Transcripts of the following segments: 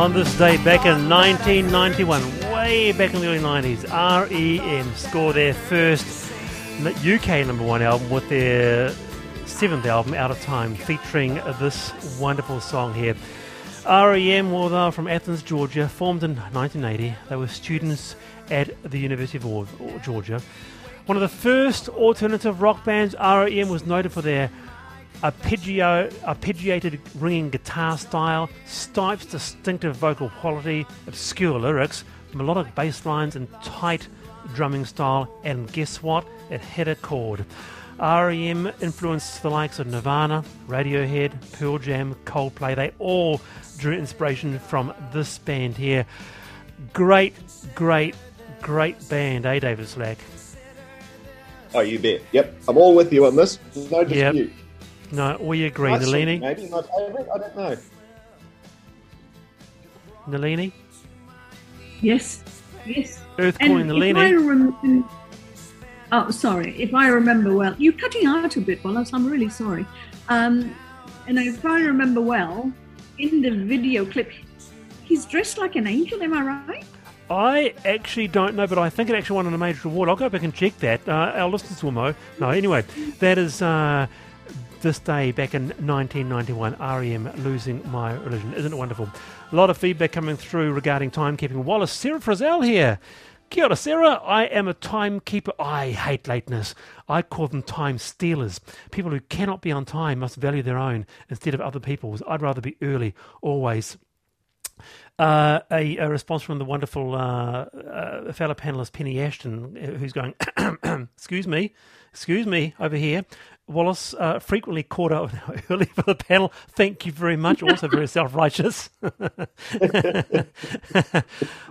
On this day back in 1991, way back in the early 90s, REM scored their first UK number one album with their seventh album, Out of Time, featuring this wonderful song here. REM were they from Athens, Georgia, formed in 1980. They were students at the University of Georgia. One of the first alternative rock bands, REM was noted for their arpeggio, arpeggiated ringing guitar style, Stipe's distinctive vocal quality, obscure lyrics, melodic bass lines, and tight drumming style. And guess what? It hit a chord. REM influenced the likes of Nirvana, Radiohead, Pearl Jam, Coldplay. They all drew inspiration from this band here. Great, great, great band, eh, David Slack? Oh, you bet. Yep, I'm all with you on this. No Yep. Dispute. No, we agree. Nice song, Nalini? Maybe my favourite. I don't know. Nalini? Yes, yes. Earth And calling Nalini? I remember, oh, sorry. If I remember well, you're cutting out a bit, Wallace. I'm really sorry. Um, and if I remember well, in the video clip, he's dressed like an angel. Am I right? I actually don't know, but I think it actually won a major award. I'll go back and check that. Uh, our listeners will know. No, anyway, that is uh, this day back in 1991. REM losing my religion. Isn't it wonderful? A lot of feedback coming through regarding timekeeping. Wallace, Sarah Frizzell here. Kia ora, Sarah. I am a timekeeper. I hate lateness. I call them time stealers. People who cannot be on time must value their own instead of other people's. I'd rather be early, always. Uh, a, a response from the wonderful uh, uh, fellow panelist Penny Ashton, uh, who's going, "Excuse me, excuse me, over here." Wallace uh, frequently caught up early for the panel. Thank you very much. Also very self-righteous.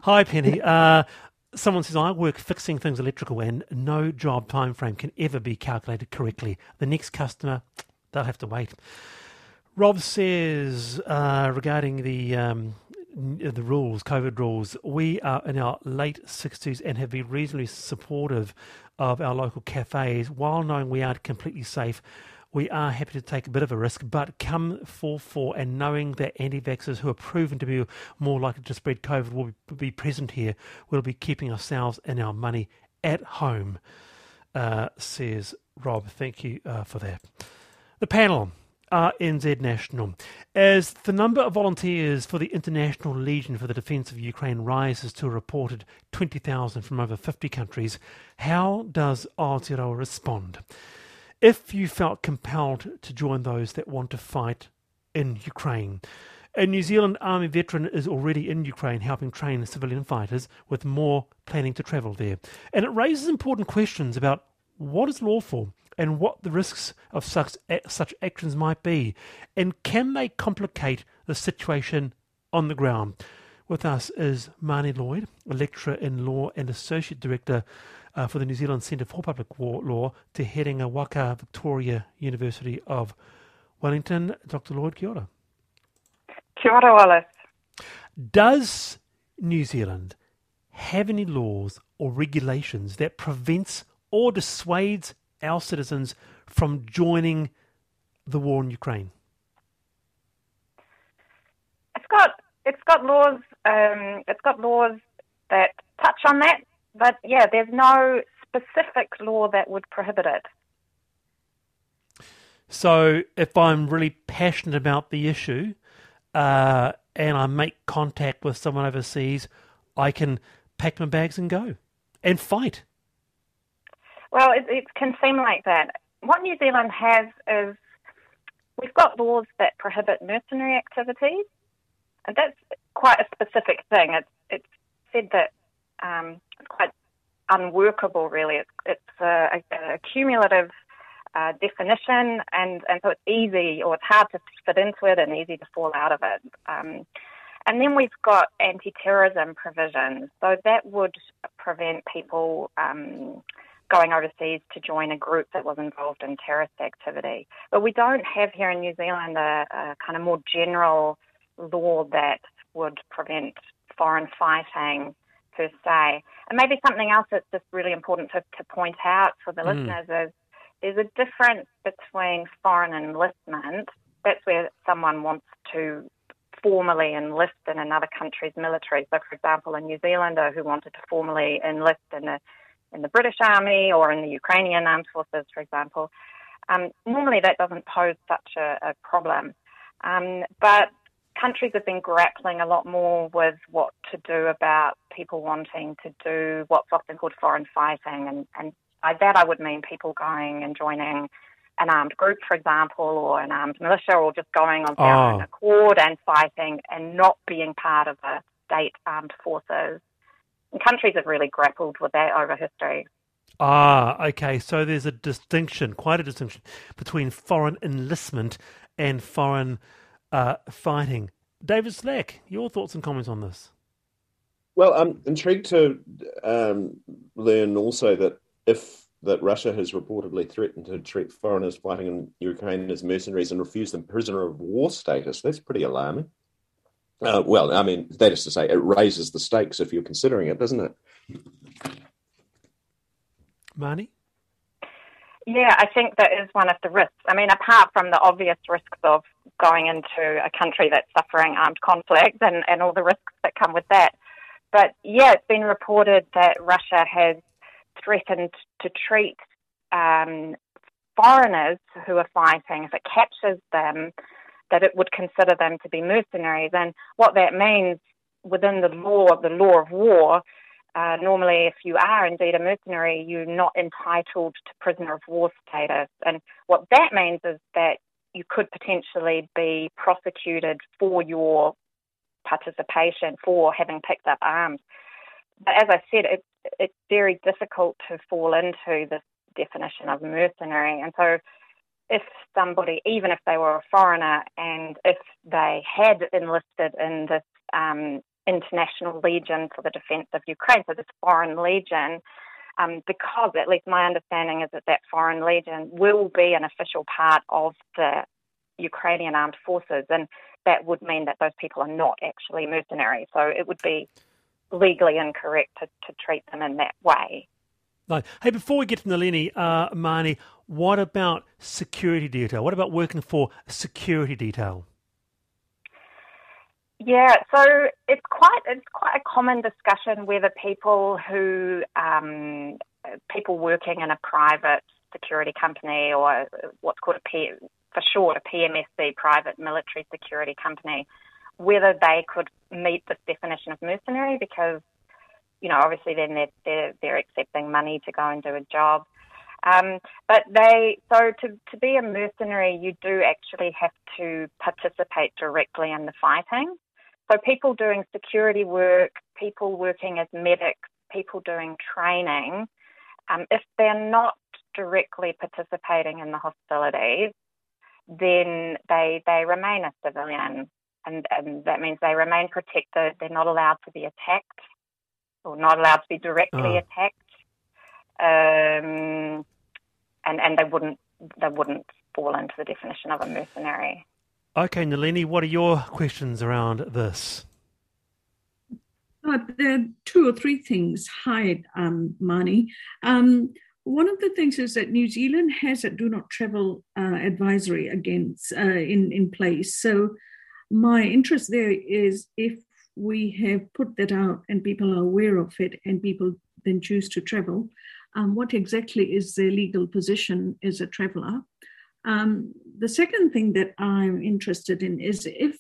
Hi, Penny. Uh, someone says I work fixing things electrical, and no job time frame can ever be calculated correctly. The next customer, they'll have to wait. Rob says uh, regarding the um, the rules, COVID rules, we are in our late sixties and have been reasonably supportive of our local cafes, while knowing we aren't completely safe. We are happy to take a bit of a risk, but come for four and knowing that anti-vaxxers who are proven to be more likely to spread COVID will be, be present here, we'll be keeping ourselves and our money at home, uh, says Rob. Thank you uh, for that. The panel. RNZ National. As the number of volunteers for the International Legion for the Defence of Ukraine rises to a reported 20,000 from over 50 countries, how does Aotearoa respond? If you felt compelled to join those that want to fight in Ukraine, a New Zealand Army veteran is already in Ukraine helping train civilian fighters, with more planning to travel there. And it raises important questions about what is lawful and what the risks of such, such actions might be, and can they complicate the situation on the ground? With us is Marnie Lloyd, a lecturer in law and associate director uh, for the New Zealand Centre for Public Law, Te Herenga Waka Victoria University of Wellington. Dr. Lloyd, kia ora. Kia ora, Wallace. Does New Zealand have any laws or regulations that prevents or dissuades our citizens from joining the war in Ukraine? It's got it's got laws um, it's got laws that touch on that, but yeah, there's no specific law that would prohibit it. So, if I'm really passionate about the issue uh, and I make contact with someone overseas, I can pack my bags and go and fight. Well, it, it can seem like that. What New Zealand has is we've got laws that prohibit mercenary activities, and that's quite a specific thing. It's it's said that um, it's quite unworkable. Really, it's it's a, a, a cumulative uh, definition, and and so it's easy or it's hard to fit into it and easy to fall out of it. Um, and then we've got anti-terrorism provisions, so that would prevent people. Um, going overseas to join a group that was involved in terrorist activity. But we don't have here in New Zealand a, a kind of more general law that would prevent foreign fighting per se. And maybe something else that's just really important to, to point out for the mm. listeners is there's a difference between foreign enlistment. That's where someone wants to formally enlist in another country's military. So, for example, a New Zealander who wanted to formally enlist in the in the British Army or in the Ukrainian armed forces, for example. Um, normally, that doesn't pose such a, a problem, um, but countries have been grappling a lot more with what to do about people wanting to do what's often called foreign fighting, and, and by that I would mean people going and joining an armed group, for example, or an armed militia, or just going on their oh. own accord and fighting and not being part of the state armed forces. And countries have really grappled with that over history. Ah, okay. So there's a distinction, quite a distinction, between foreign enlistment and foreign uh, fighting. David Slack, your thoughts and comments on this? Well, I'm intrigued to um, learn also that if that Russia has reportedly threatened to treat foreigners fighting in Ukraine as mercenaries and refuse them prisoner of war status, that's pretty alarming. Uh, well, I mean, that is to say, it raises the stakes if you're considering it, doesn't it? Marnie? Yeah, I think that is one of the risks. I mean, apart from the obvious risks of going into a country that's suffering armed conflict and, and all the risks that come with that. But yeah, it's been reported that Russia has threatened to treat um, foreigners who are fighting, if it captures them, that it would consider them to be mercenaries. And what that means within the law, the law of war, uh, normally if you are indeed a mercenary, you're not entitled to prisoner of war status. And what that means is that you could potentially be prosecuted for your participation, for having picked up arms. But as I said, it's, it's very difficult to fall into this definition of mercenary. And so if somebody, even if they were a foreigner, and if they had enlisted in this um, international legion for the defence of Ukraine, so this foreign legion, um, because at least my understanding is that that foreign legion will be an official part of the Ukrainian armed forces, and that would mean that those people are not actually mercenaries. So it would be legally incorrect to, to treat them in that way. Right. Hey, before we get to Nalini, uh, Marnie, what about security detail? What about working for security detail? Yeah, so it's quite it's quite a common discussion whether people who um, people working in a private security company or what's called a P, for short a PMSC, private military security company, whether they could meet this definition of mercenary because you know obviously then they're they're, they're accepting money to go and do a job. Um, but they, so to, to be a mercenary, you do actually have to participate directly in the fighting. So people doing security work, people working as medics, people doing training, um, if they're not directly participating in the hostilities, then they they remain a civilian, and, and that means they remain protected. They're not allowed to be attacked, or not allowed to be directly oh. attacked, um, and and they wouldn't they wouldn't fall into the definition of a mercenary. Okay, Nalini, what are your questions around this? Uh, there are two or three things. Hi, um, Marnie. Um, one of the things is that New Zealand has a do not travel uh, advisory against uh, in in place. So my interest there is if we have put that out and people are aware of it and people then choose to travel, um, what exactly is their legal position as a traveler? Um, the second thing that I'm interested in is if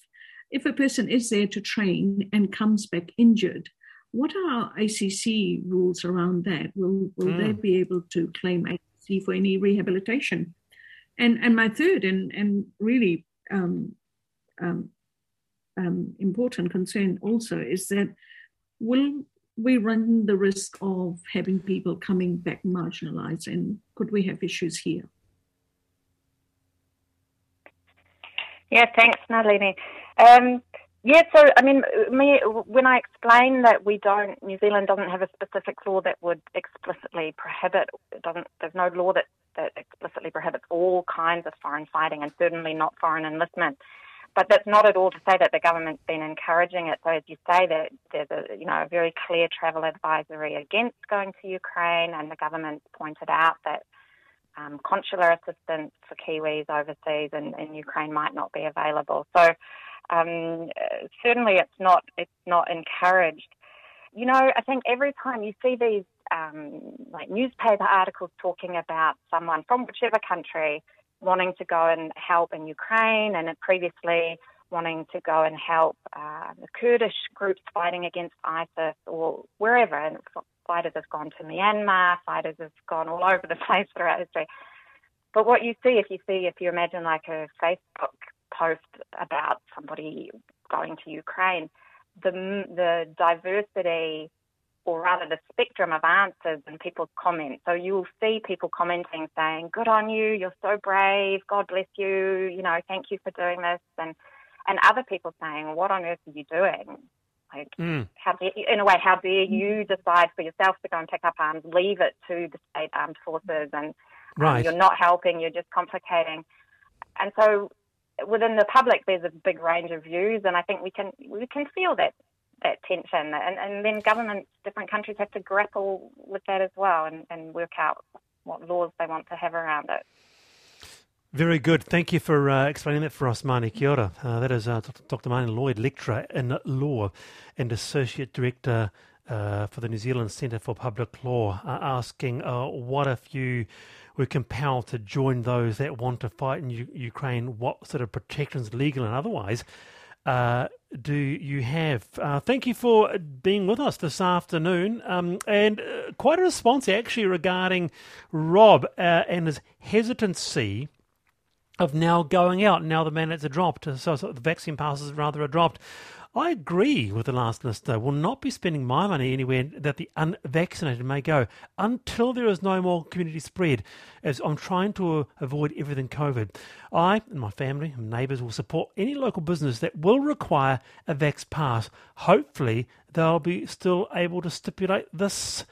if a person is there to train and comes back injured, what are ACC rules around that? Will will mm. they hmm. be able to claim ACC for any rehabilitation? And and my third and and really um, um, um, important concern also is that will we run the risk of having people coming back marginalized and could we have issues here? Yeah, thanks, Nalini. Um, yeah, so I mean, me, when I explain that we don't, New Zealand doesn't have a specific law that would explicitly prohibit, doesn't, there's no law that, that explicitly prohibits all kinds of foreign fighting and certainly not foreign enlistment. But that's not at all to say that the government's been encouraging it. So as you say, there's a you know a very clear travel advisory against going to Ukraine, and the government's pointed out that um, consular assistance for Kiwis overseas in, in Ukraine might not be available. So um, certainly it's not it's not encouraged. You know, I think every time you see these um, like newspaper articles talking about someone from whichever country wanting to go and help in Ukraine and previously wanting to go and help uh, the Kurdish groups fighting against ISIS or wherever. And fighters have gone to Myanmar, fighters have gone all over the place throughout history. But what you see, if you see, if you imagine like a Facebook post about somebody going to Ukraine, the the diversity or rather the spectrum of answers and people's comments. So you'll see people commenting saying, "Good on you, you're so brave. God bless you. You know, thank you for doing this," and and other people saying, "What on earth are you doing? Like, mm. how dare, in a way, how dare you decide for yourself to go and pick up arms? Leave it to the state armed forces, and um, right. um, you're not helping. You're just complicating." And so within the public, there's a big range of views, and I think we can we can feel that that tension. And, and then governments, different countries have to grapple with that as well and, and work out what laws they want to have around it. Very good. Thank you for uh, explaining that for us, Marnie. Kia ora. Uh, that is uh, Dr. Marnie Lloyd, lecturer in law and associate director uh, for the New Zealand Centre for Public Law, uh, asking uh, what if you were compelled to join those that want to fight in U- Ukraine? What sort of protections, legal and otherwise, uh, do you have? Uh, thank you for being with us this afternoon. Um, and uh, quite a response actually regarding Rob uh, and his hesitancy of now going out. Now the mandates are dropped, so, so the vaccine passes rather are dropped. I agree with the last listener. Will not be spending my money anywhere that the unvaccinated may go until there is no more community spread. As I'm trying to avoid everything COVID, I and my family and neighbours will support any local business that will require a vax pass. Hopefully, they'll be still able to stipulate this.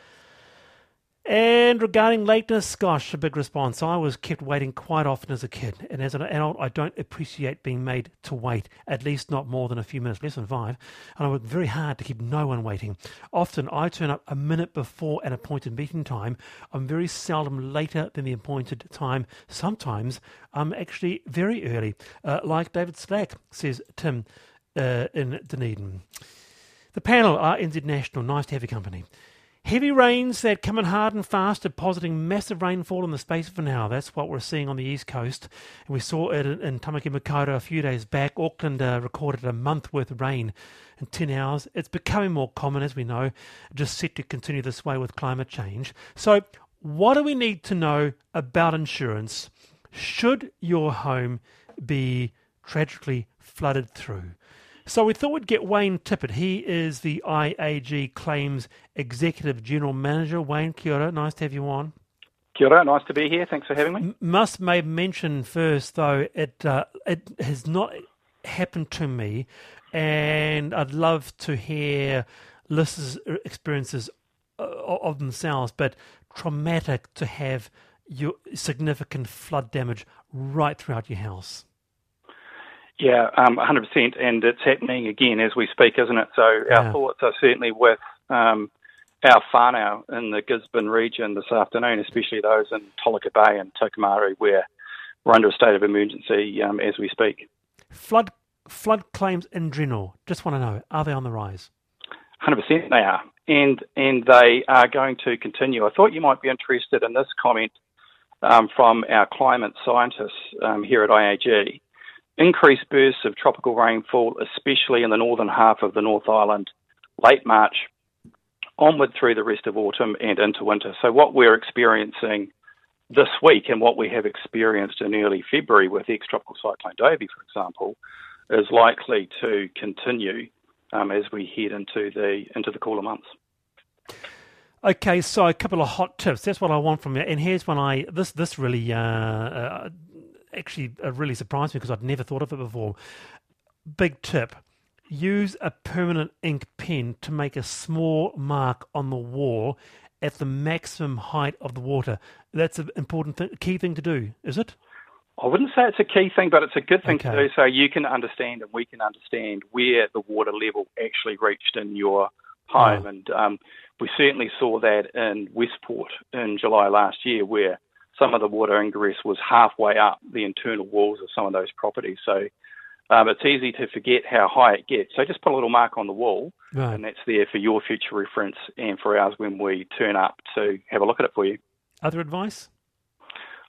And regarding lateness, gosh, a big response. I was kept waiting quite often as a kid, and as an adult, I don't appreciate being made to wait, at least not more than a few minutes, less than five. And I work very hard to keep no one waiting. Often I turn up a minute before an appointed meeting time. I'm very seldom later than the appointed time. Sometimes I'm actually very early, uh, like David Slack, says Tim uh, in Dunedin. The panel RNZ National. Nice to have your company. Heavy rains that come in hard and fast, depositing massive rainfall in the space of an hour. That's what we're seeing on the east coast. And we saw it in, Tamaki Makaurau a few days back. Auckland uh, recorded a month worth of rain in 10 hours. It's becoming more common, as we know, just set to continue this way with climate change. So, what do we need to know about insurance should your home be tragically flooded through? So we thought we'd get Wayne Tippett. He is the IAG Claims Executive General Manager. Wayne, kia ora. Nice to have you on. Kia ora. Nice to be here. Thanks for having me. M- must may mention first, though, it uh, it has not happened to me, and I'd love to hear listeners' experiences uh, of themselves, but traumatic to have your significant flood damage right throughout your house. Yeah, um, 100%. And it's happening again as we speak, isn't it? So yeah. our thoughts are certainly with um, our whānau in the Gisborne region this afternoon, especially those in Tolaga Bay and Tokomaru, where we're under a state of emergency um, as we speak. Flood flood claims in general, just want to know, are they on the rise? 100% they are. And, and they are going to continue. I thought you might be interested in this comment um, from our climate scientists um, here at IAG increased bursts of tropical rainfall, especially in the northern half of the North Island, late March, onward through the rest of autumn and into winter. So, what we're experiencing this week and what we have experienced in early February with ex tropical cyclone Dovi, for example, is likely to continue um, as we head into the into the cooler months. Okay, so a couple of hot tips. That's what I want from you. And here's one I this this really uh, uh, actually uh, really surprised me because I'd never thought of it before. Big tip: use a permanent ink pen to make a small mark on the wall at the maximum height of the water. That's an important th- key thing to do, is it? I wouldn't say it's a key thing, but it's a good thing Okay. to do so you can understand and we can understand where the water level actually reached in your home. Oh. And um, we certainly saw that in Westport in July last year, where some of the water ingress was halfway up the internal walls of some of those properties. So um, it's easy to forget how high it gets. So just put a little mark on the wall, Right. and that's there for your future reference and for ours when we turn up to have a look at it for you. Other advice?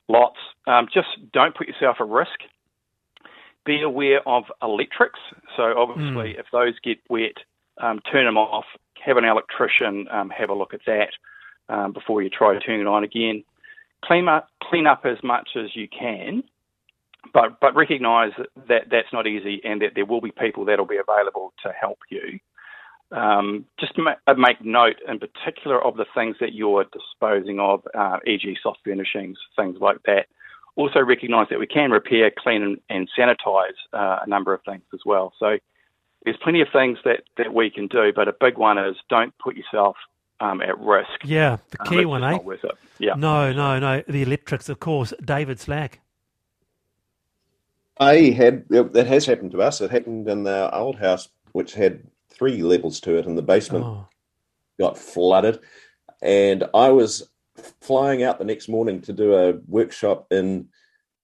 Lots. Um, just don't put yourself at risk. Be aware of electrics. So obviously, if those get wet, um, turn them off. Have an electrician um, have a look at that um, before you try turning it on again. Clean up, clean up as much as you can, but but recognise that that's not easy, and that there will be people that will be available to help you. Um, just ma- uh, make note in particular of the things that you're disposing of, uh, e.g., soft furnishings, things like that. Also, recognise that we can repair, clean, and, and sanitise uh, a number of things as well. So, there's plenty of things that, that we can do, but a big one is don't put yourself um, at risk. Yeah, the Um, key it's one, eh? Worth it. Yeah. No, no, no. The electrics, of course. David Slack. I had that has happened to us. It happened in the old house, which had three levels to it, and the basement Oh, got flooded. And I was flying out the next morning to do a workshop in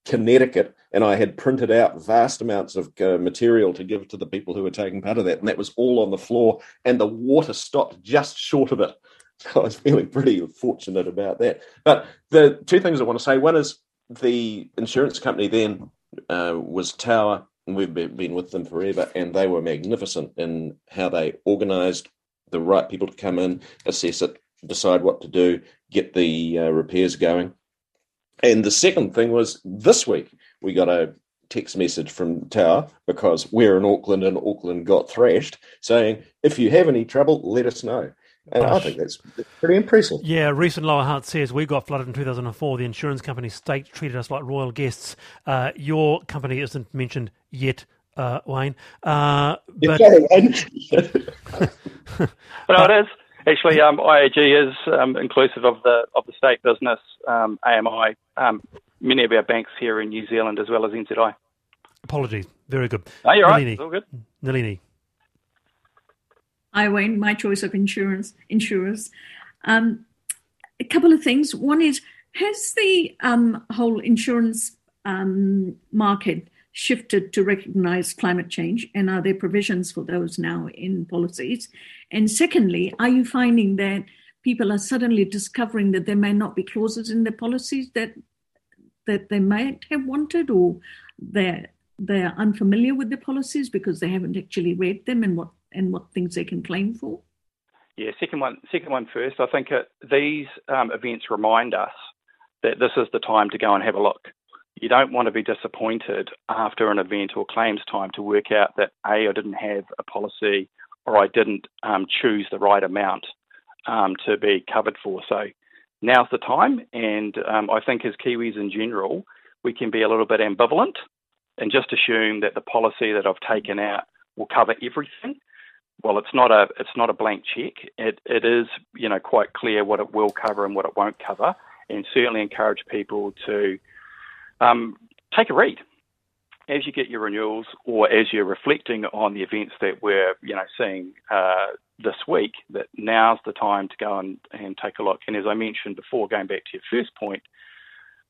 Connecticut, and I had printed out vast amounts of uh, material to give to the people who were taking part of that, and that was all on the floor, and the water stopped just short of it. So I was feeling pretty fortunate about that. But the two things I want to say: one is the insurance company then uh, was Tower, and we've been with them forever, and they were magnificent in how they organised the right people to come in, assess it, decide what to do, get the uh, repairs going. And the second thing was this week we got a text message from Tower because we're in Auckland and Auckland got thrashed, saying if you have any trouble, let us know. And I think that's pretty impressive. Yeah, recent Lower Hutt says we got flooded in 2004. The insurance company state treated us like royal guests. Uh, your company isn't mentioned yet, uh, Wayne. Uh, but Sorry, Wayne. But no, it is actually um, IAG is um, inclusive of the of the state business um, AMI. Um, many of our banks here in New Zealand as well as NZI. apologies. Very good. No, you're right. It's all good. Nalini. I Wayne, my choice of insurance insurers. Um, a couple of things. One is, has the um, whole insurance um, market shifted to recognize climate change, and are there provisions for those now in policies? And secondly, are you finding that people are suddenly discovering that there may not be clauses in their policies that that they might have wanted, or they're they're unfamiliar with the policies because they haven't actually read them and what and what things they can claim for? Yeah, second one, second one first. I think it, these um, events remind us that this is the time to go and have a look. You don't want to be disappointed after an event or claims time to work out that a I didn't have a policy or I didn't um, choose the right amount um, to be covered for. So now's the time, and um, I think as Kiwis in general, we can be a little bit ambivalent and just assume that the policy that I've taken out will cover everything well, it's not a it's not a blank check. It it is you know quite clear what it will cover and what it won't cover, and certainly encourage people to um, take a read as you get your renewals or as you're reflecting on the events that we're you know seeing uh, this week. That now's the time to go and, and take a look. And as I mentioned before, going back to your first point,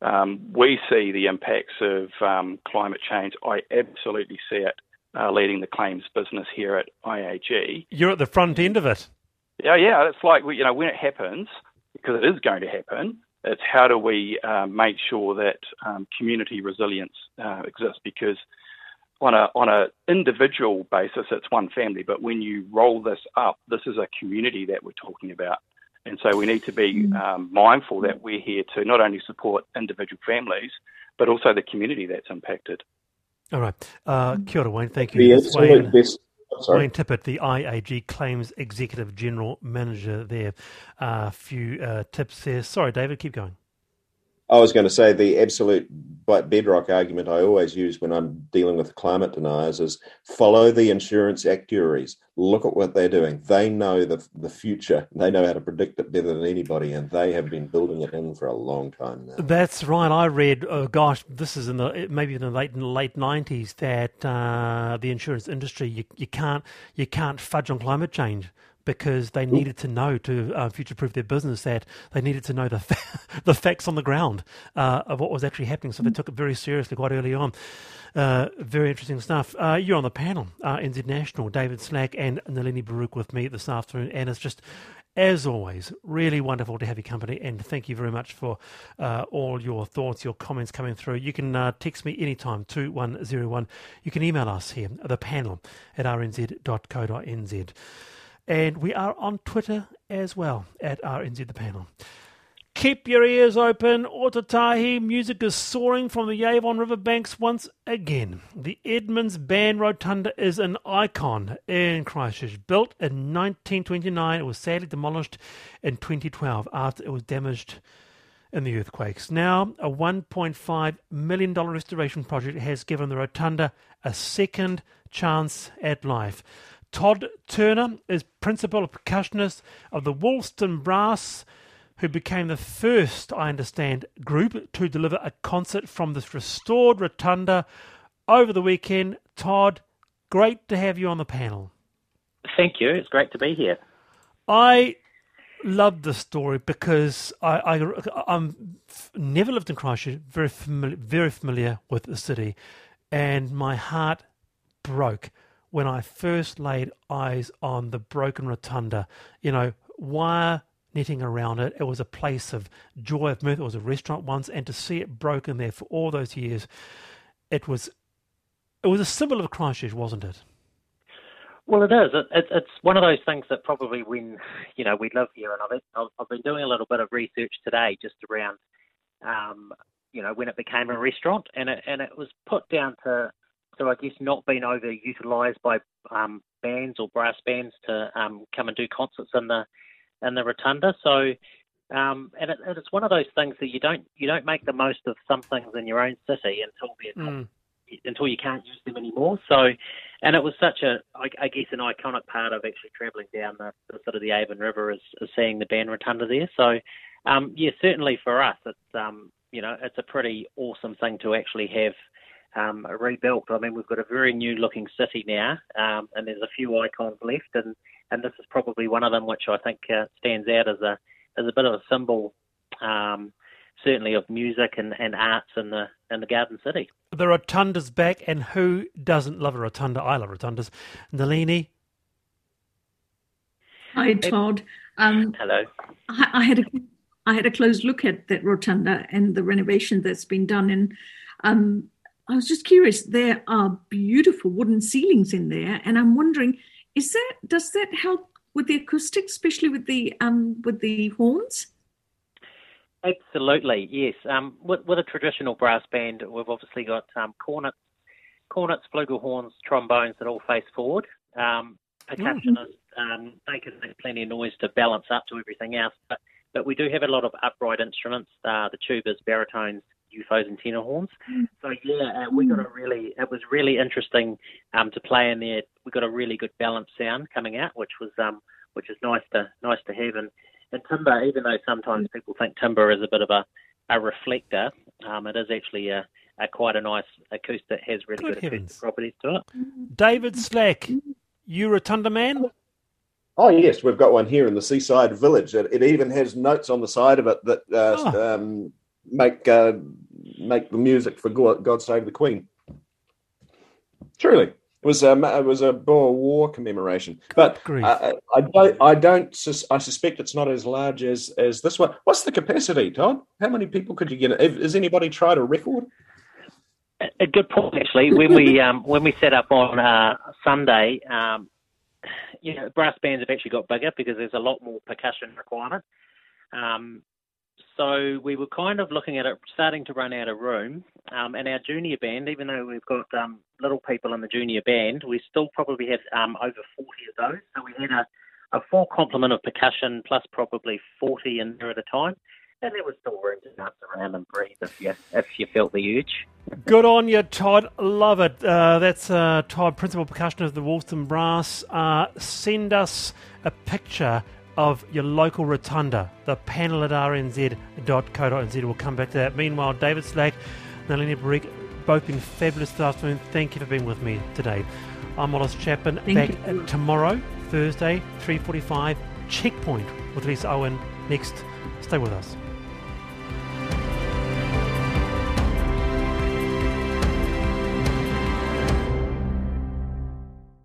um, we see the impacts of um, climate change. I absolutely see it uh, leading the claims business here at IAG. You're at the front end of it. Yeah, yeah, it's like you know when it happens because it is going to happen. It's how do we uh, make sure that um, community resilience uh, exists because on a on a individual basis it's one family, but when you roll this up, this is a community that we're talking about, and so we need to be um, mindful that we're here to not only support individual families but also the community that's impacted. All right. Uh, kia ora, Wayne. Thank you. The absolute Wayne, best. Sorry. Wayne Tippett, the IAG Claims Executive General Manager there. A uh, few uh, tips there. Sorry, David, keep going. I was going to say the absolute bedrock argument I always use when I'm dealing with climate deniers is follow the insurance actuaries. Look at what they're doing. They know the the future. They know how to predict it better than anybody, and they have been building it in for a long time now. That's right. I read, oh gosh, this is in the maybe in the late late nineties that uh, the insurance industry you, you can't you can't fudge on climate change because they needed to know to uh, future-proof their business that they needed to know the fa- the facts on the ground uh, of what was actually happening. So they took it very seriously quite early on. Uh, very interesting stuff. Uh, you're on the panel, uh, NZ National, David Slack and Nalini Baruch with me this afternoon, and it's just. As always, really wonderful to have your company, and thank you very much for uh, all your thoughts, your comments coming through. You can uh, text me anytime, 2101. You can email us here, the panel at rnz.co.nz. And we are on Twitter as well at RNZ the panel. Keep your ears open. Ōtautahi music is soaring from the Avon River banks once again. The Edmonds Band Rotunda is an icon in Christchurch. Built in 1929, it was sadly demolished in 2012 after it was damaged in the earthquakes. Now, a $1.5 million restoration project has given the Rotunda a second chance at life. Todd Turner is principal percussionist of the Woolston Brass, who became the first, I understand, group to deliver a concert from this restored rotunda over the weekend. Todd, great to have you on the panel. Thank you. It's great to be here. I love this story because I, I I'm never lived in Christchurch, very familiar, very familiar with the city, and my heart broke when I first laid eyes on the broken rotunda. You know, wire netting around it. It was a place of joy, of mirth. It was a restaurant once, and to see it broken there for all those years, it was it was a symbol of Christchurch, wasn't it? Well, it is. It, it, it's one of those things that probably when you know we live here, and I've I've- I've been doing a little bit of research today just around, um, you know, when it became a restaurant, and it and it was put down to so I guess not being overutilised by um, bands or brass bands to um, come and do concerts in the in the rotunda. So. Um, and it, it's one of those things that you don't you don't make the most of some things in your own city until they're Mm. until you can't use them anymore. So, and it was such a, I, I guess, an iconic part of actually travelling down the, the sort of the Avon River is, is seeing the band rotunda there. So, um, yeah, certainly for us, it's um, you know, it's a pretty awesome thing to actually have um, rebuilt. I mean, we've got a very new looking city now, um, and there's a few icons left, and and this is probably one of them which I think uh, stands out as a as a bit of a symbol. Um, certainly of music and, and arts in the in the Garden City. The rotunda's back, and who doesn't love a rotunda? I love rotundas. Nalini, Hi, Todd. Um, Hello. I, I had a I had a close look at that rotunda and the renovation that's been done, and um, I was just curious. There are beautiful wooden ceilings in there, and I'm wondering, is that does that help with the acoustics, especially with the um, with the horns? Absolutely, yes. Um, with, with a traditional brass band, we've obviously got um, cornets, cornets, flugelhorns, trombones that all face forward. Um, percussionists, um, they can make plenty of noise to balance up to everything else, but, but we do have a lot of upright instruments, uh, the tubas, baritones, UFOs, and tenor horns. So yeah, uh, we got a really, it was really interesting um, to play in there. We got a really good balanced sound coming out, which was um, which is nice to nice to have. And and timber, even though sometimes people think timber is a bit of a, a reflector, um, it is actually a, a quite a nice acoustic, has really Good good, acoustic properties to it. David Slack, you rotunda man? Oh yes, we've got one here in the seaside village. It, it even has notes on the side of it that uh, Oh. um, make uh, make the music for God, God Save the Queen. Truly, it was a it was a Boer War commemoration. But. I, I don't I don't sus- I suspect it's not as large as as this one. What's the capacity, Todd? How many people could you get? Have- Has anybody tried a record? A, a good point actually. When we um, when we set up on uh, Sunday, um, you know, brass bands have actually got bigger because there's a lot more percussion requirement. Um, so we were kind of looking at it, starting to run out of room. Um, and our junior band, even though we've got um, little people in the junior band, we still probably had um, over 40 of those. So we had a, a full complement of percussion plus probably 40 in there at a time. And there was still room to dance around and breathe if you, if you felt the urge. Good on you, Todd. Love it. Uh, that's uh, Todd, principal percussionist of the Woolston Brass. Uh, send us a picture of your local rotunda, the panel at rnz.co.nz. We'll come back to that. Meanwhile, David Slack, Nalini Baruch, both been fabulous this afternoon. Thank you for being with me today. I'm Wallace Chapman. Thank back you. tomorrow, Thursday, 3.45, Checkpoint with Lisa Owen. Next, stay with us.